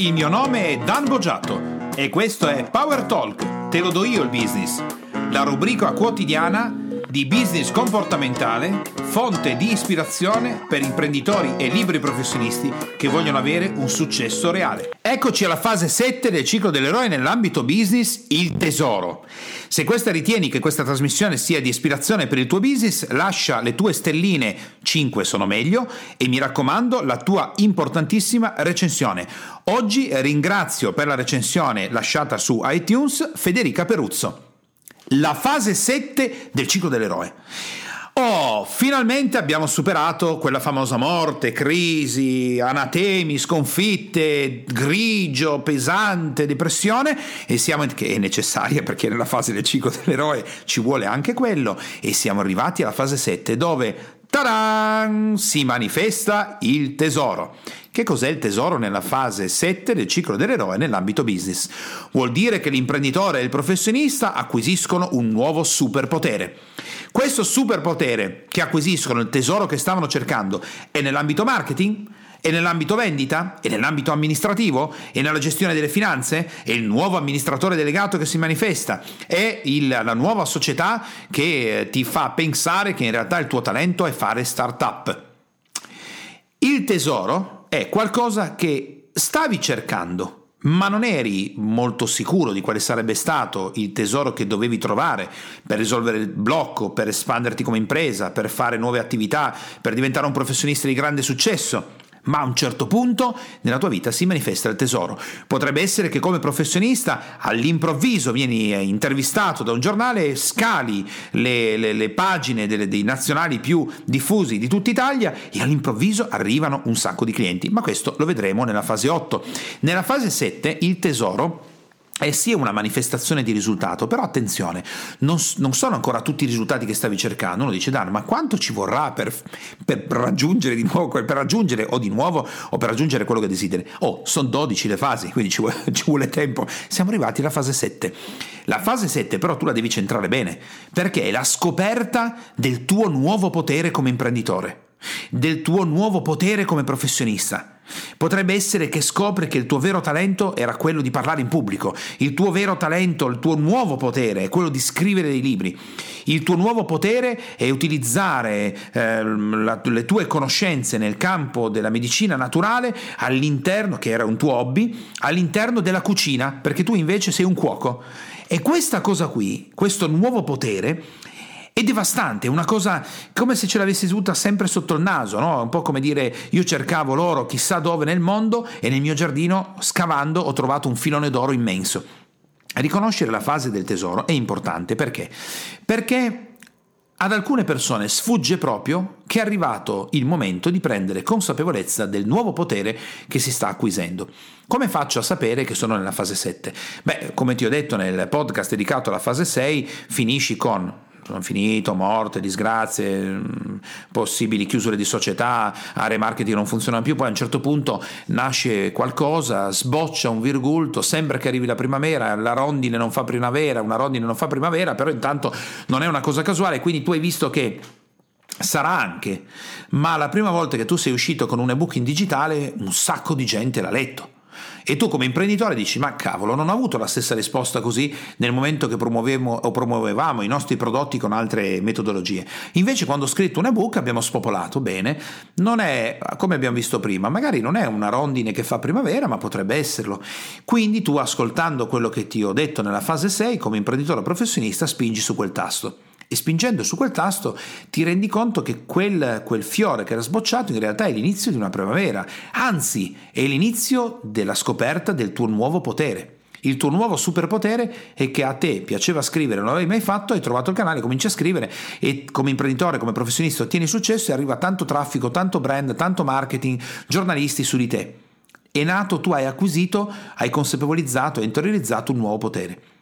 il mio nome è Dan Boggiato e questo è Power Talk, te lo do io il business, la rubrica quotidiana di business comportamentale, fonte di ispirazione per imprenditori e liberi professionisti che vogliono avere un successo reale. Eccoci alla fase 7 del ciclo dell'eroe nell'ambito business, il tesoro. Se questa ritieni che questa trasmissione sia di ispirazione per il tuo business, lascia le tue stelline, 5 sono meglio, e mi raccomando la tua importantissima recensione. Oggi ringrazio per la recensione lasciata su iTunes Federica Peruzzo la fase 7 del ciclo dell'eroe. Oh, finalmente abbiamo superato quella famosa morte, crisi, anatemi, sconfitte, grigio, pesante, depressione e siamo che è necessaria perché nella fase del ciclo dell'eroe ci vuole anche quello e siamo arrivati alla fase 7 dove Taran! Si manifesta il tesoro. Che cos'è il tesoro nella fase 7 del ciclo dell'eroe nell'ambito business? Vuol dire che l'imprenditore e il professionista acquisiscono un nuovo superpotere. Questo superpotere che acquisiscono, il tesoro che stavano cercando, è nell'ambito marketing? E nell'ambito vendita? E nell'ambito amministrativo? E nella gestione delle finanze? È il nuovo amministratore delegato che si manifesta? È il, la nuova società che ti fa pensare che in realtà il tuo talento è fare start-up? Il tesoro è qualcosa che stavi cercando, ma non eri molto sicuro di quale sarebbe stato il tesoro che dovevi trovare per risolvere il blocco, per espanderti come impresa, per fare nuove attività, per diventare un professionista di grande successo ma a un certo punto nella tua vita si manifesta il tesoro. Potrebbe essere che come professionista all'improvviso vieni eh, intervistato da un giornale, scali le, le, le pagine delle, dei nazionali più diffusi di tutta Italia e all'improvviso arrivano un sacco di clienti, ma questo lo vedremo nella fase 8. Nella fase 7 il tesoro è sì una manifestazione di risultato, però attenzione, non, non, sono ancora tutti i risultati che stavi cercando. Uno dice, Dan, ma quanto ci vorrà per, per, raggiungere di nuovo, per raggiungere o di nuovo o per raggiungere quello che desideri? Oh, sono 12 le fasi, quindi ci vuole, ci vuole tempo. Siamo arrivati alla fase 7. La fase 7 però tu la devi centrare bene, perché è la scoperta del tuo nuovo potere come imprenditore, del tuo nuovo potere come professionista Potrebbe essere che scopri che il tuo vero talento era quello di parlare in pubblico, il tuo vero talento, il tuo nuovo potere è quello di scrivere dei libri, il tuo nuovo potere è utilizzare eh, la, le tue conoscenze nel campo della medicina naturale all'interno, che era un tuo hobby, all'interno della cucina, perché tu invece sei un cuoco. E questa cosa qui, questo nuovo potere, è devastante, è una cosa come se ce l'avessi avuta sempre sotto il naso, no? un po' come dire io cercavo l'oro chissà dove nel mondo e nel mio giardino scavando ho trovato un filone d'oro immenso. Riconoscere la fase del tesoro è importante perché? Perché ad alcune persone sfugge proprio che è arrivato il momento di prendere consapevolezza del nuovo potere che si sta acquisendo. Come faccio a sapere che sono nella fase 7? Beh, come ti ho detto nel podcast dedicato alla fase 6, finisci con sono finito, morte, disgrazie, mm, possibili chiusure di società, aree marketing non funzionano più, poi a un certo punto nasce qualcosa, sboccia un virgulto, sembra che arrivi la primavera, la rondine non fa primavera, una rondine non fa primavera, però intanto non è una cosa casuale, quindi tu hai visto che Sarà anche, ma la prima volta che tu sei uscito con un ebook in digitale, un sacco di gente l'ha letto. E tu come imprenditore dici, ma cavolo, non ho avuto la stessa risposta così nel momento che promuovevamo i nostri prodotti con altre metodologie. Invece quando ho scritto un ebook abbiamo spopolato bene, non è, come abbiamo visto prima, magari non è una rondine che fa primavera, ma potrebbe esserlo. Quindi tu ascoltando quello che ti ho detto nella fase 6, come imprenditore professionista, spingi su quel tasto e spingendo su quel tasto ti rendi conto che quel, quel, fiore che era sbocciato in realtà è l'inizio di una primavera, anzi è l'inizio della scoperta del tuo nuovo potere. Il tuo nuovo superpotere è che a te piaceva scrivere, non l'avevi mai fatto, hai trovato il canale, cominci a scrivere e come imprenditore, come professionista ottieni successo e arriva tanto traffico, tanto brand, tanto marketing, giornalisti su di te. È nato, tu hai acquisito, hai consapevolizzato, hai interiorizzato un nuovo potere.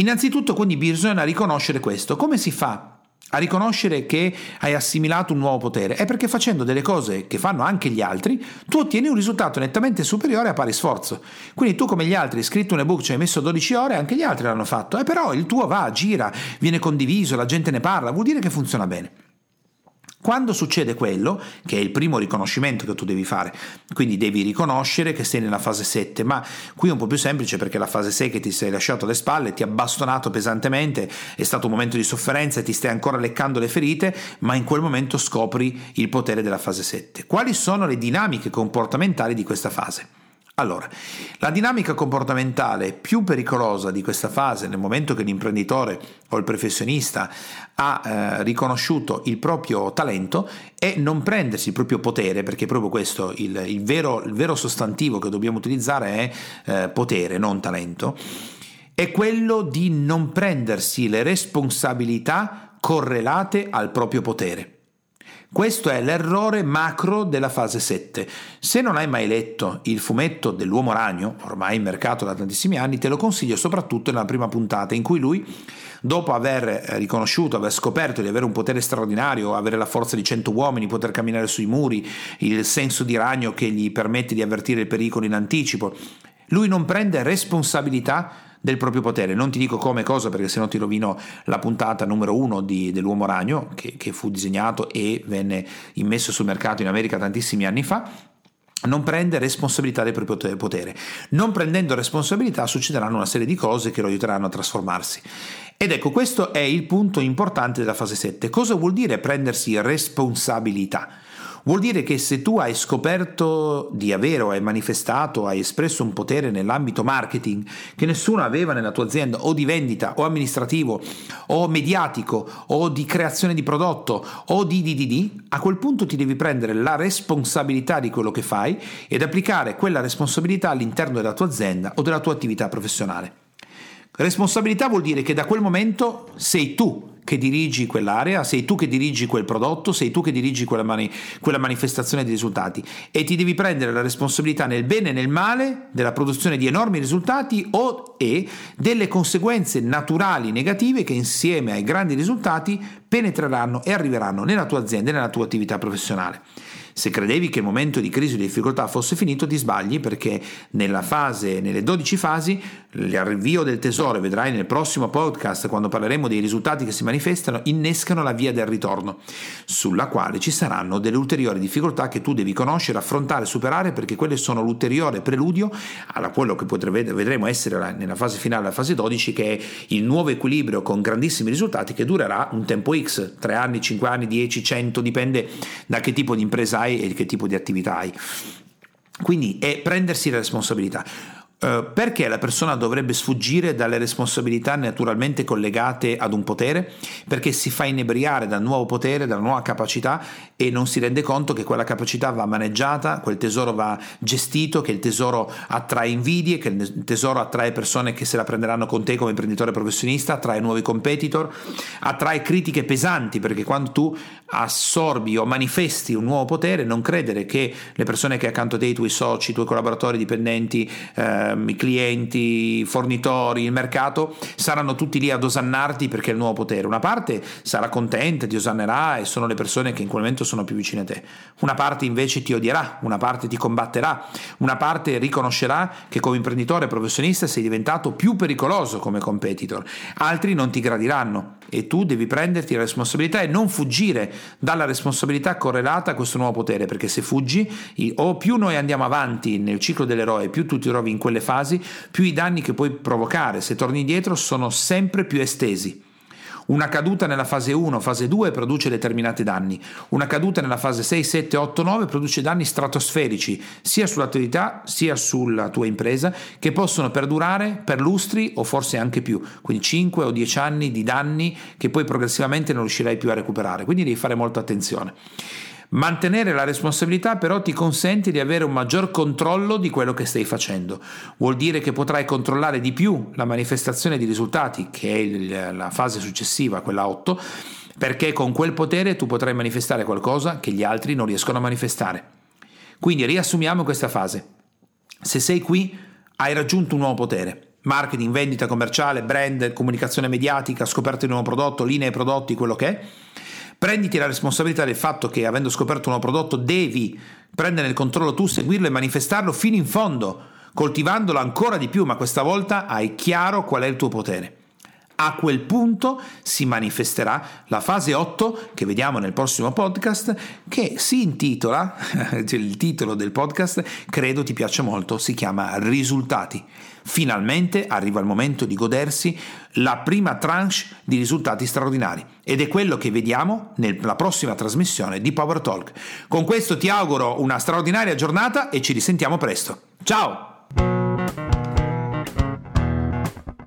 Innanzitutto quindi bisogna riconoscere questo. Come si fa a riconoscere che hai assimilato un nuovo potere? È perché facendo delle cose che fanno anche gli altri, tu ottieni un risultato nettamente superiore a pari sforzo. Quindi tu come gli altri hai scritto un ebook, ci hai messo 12 ore, anche gli altri l'hanno fatto, eh, però il tuo va, gira, viene condiviso, la gente ne parla, vuol dire che funziona bene. Quando succede quello, che è il primo riconoscimento che tu devi fare, quindi devi riconoscere che sei nella fase 7, ma qui è un po' più semplice perché la fase 6 che ti sei lasciato alle spalle ti ha bastonato pesantemente, è stato un momento di sofferenza e ti stai ancora leccando le ferite, ma in quel momento scopri il potere della fase 7. Quali sono le dinamiche comportamentali di questa fase? Allora, la dinamica comportamentale più pericolosa di questa fase, nel momento che l'imprenditore o il professionista ha eh, riconosciuto il proprio talento, è non prendersi il proprio potere, perché proprio questo il, il, vero, il vero, sostantivo che dobbiamo utilizzare è eh, potere, non talento, è quello di non prendersi le responsabilità correlate al proprio potere. Questo è l'errore macro della fase 7. Se non hai mai letto il fumetto dell'uomo ragno, ormai in mercato da tantissimi anni, te lo consiglio soprattutto nella prima puntata in cui lui, dopo aver riconosciuto, aver scoperto di avere un potere straordinario, avere la forza di 100 uomini, poter camminare sui muri, il senso di ragno che gli permette di avvertire il pericolo in anticipo, lui non prende responsabilità del proprio potere. Non ti dico come cosa perché se no ti rovino la puntata numero uno di, dell'Uomo Ragno che, che fu disegnato e venne immesso sul mercato in America tantissimi anni fa non prende responsabilità del proprio potere. Non prendendo responsabilità succederanno una serie di cose che lo aiuteranno a trasformarsi. Ed ecco, questo è il punto importante della fase 7. Cosa vuol dire prendersi responsabilità? Vuol dire che se tu hai scoperto di avere o hai manifestato, hai espresso un potere nell'ambito marketing che nessuno aveva nella tua azienda o di vendita o amministrativo o mediatico o di creazione di prodotto o di di di di, a quel punto ti devi prendere la responsabilità di quello che fai ed applicare quella responsabilità all'interno della tua azienda o della tua attività professionale. Responsabilità vuol dire che da quel momento sei tu che dirigi quell'area, sei tu che dirigi quel prodotto, sei tu che dirigi quella, mani- quella, manifestazione di risultati e ti devi prendere la responsabilità nel bene e nel male della produzione di enormi risultati o e delle conseguenze naturali negative che insieme ai grandi risultati penetreranno e arriveranno nella tua azienda e nella tua attività professionale. Se credevi che il momento di crisi o di difficoltà fosse finito, ti sbagli perché nella fase, nelle 12 fasi, l'arrivio del tesoro, vedrai nel prossimo podcast quando parleremo dei risultati che si manifestano, innescano la via del ritorno, sulla quale ci saranno delle ulteriori difficoltà che tu devi conoscere, affrontare, superare perché quelle sono l'ulteriore preludio a quello che vedremo essere nella fase finale, la fase 12, che è il nuovo equilibrio con grandissimi risultati che durerà un tempo X, 3 anni, 5 anni, 10, 100, dipende da che tipo di impresa hai e che tipo di attività hai. Quindi è prendersi la responsabilità. Uh, perché la persona dovrebbe sfuggire dalle responsabilità naturalmente collegate ad un potere? Perché si fa inebriare dal nuovo potere, dalla nuova capacità e non si rende conto che quella capacità va maneggiata, quel tesoro va gestito, che il tesoro attrae invidie, che il tesoro attrae persone che se la prenderanno con te come imprenditore professionista, attrae nuovi competitor, attrae critiche pesanti perché quando tu assorbi o manifesti un nuovo potere, non credere che le persone che accanto a te, i tuoi soci, i tuoi collaboratori, dipendenti, eh, i clienti, fornitori, il mercato, saranno tutti lì ad osannarti perché è il nuovo potere. Una parte sarà contenta, ti osannerà e sono le persone che in quel momento sono più vicine a te. Una parte invece ti odierà, una parte ti combatterà, una parte riconoscerà che come imprenditore professionista sei diventato più pericoloso come competitor, altri non ti gradiranno e tu devi prenderti la responsabilità e non fuggire dalla responsabilità correlata a questo nuovo potere, perché se fuggi o più noi andiamo avanti nel ciclo dell'eroe, più tu ti trovi in quelle fasi, più i danni che puoi provocare se torni indietro sono sempre più estesi. Una caduta nella fase 1, fase 2 produce determinati danni. Una caduta nella fase 6, 7, 8, 9 produce danni stratosferici sia sull'attività sia sulla tua impresa che possono perdurare per lustri o forse anche più, quindi 5 o 10 anni di danni che poi progressivamente non riuscirai più a recuperare. Quindi devi fare molta attenzione. Mantenere la responsabilità però ti consente di avere un maggior controllo di quello che stai facendo. Vuol dire che potrai controllare di più la manifestazione di risultati, che è la fase successiva, quella 8, perché con quel potere tu potrai manifestare qualcosa che gli altri non riescono a manifestare. Quindi riassumiamo questa fase. Se sei qui, hai raggiunto un nuovo potere. Marketing, vendita commerciale, brand, comunicazione mediatica, scoperta di un nuovo prodotto, linee prodotti, quello che è Prenditi la responsabilità del fatto che avendo scoperto un nuovo prodotto devi prendere il controllo tu, seguirlo e manifestarlo fino in fondo, coltivandolo ancora di più, ma questa volta hai chiaro qual è il tuo potere. A quel punto si manifesterà la fase 8 che vediamo nel prossimo podcast che si intitola, il titolo del podcast credo ti piaccia molto, si chiama Risultati. Finalmente arriva il momento di godersi la prima tranche di risultati straordinari ed è quello che vediamo nella prossima trasmissione di Power Talk. Con questo ti auguro una straordinaria giornata e ci risentiamo presto. Ciao!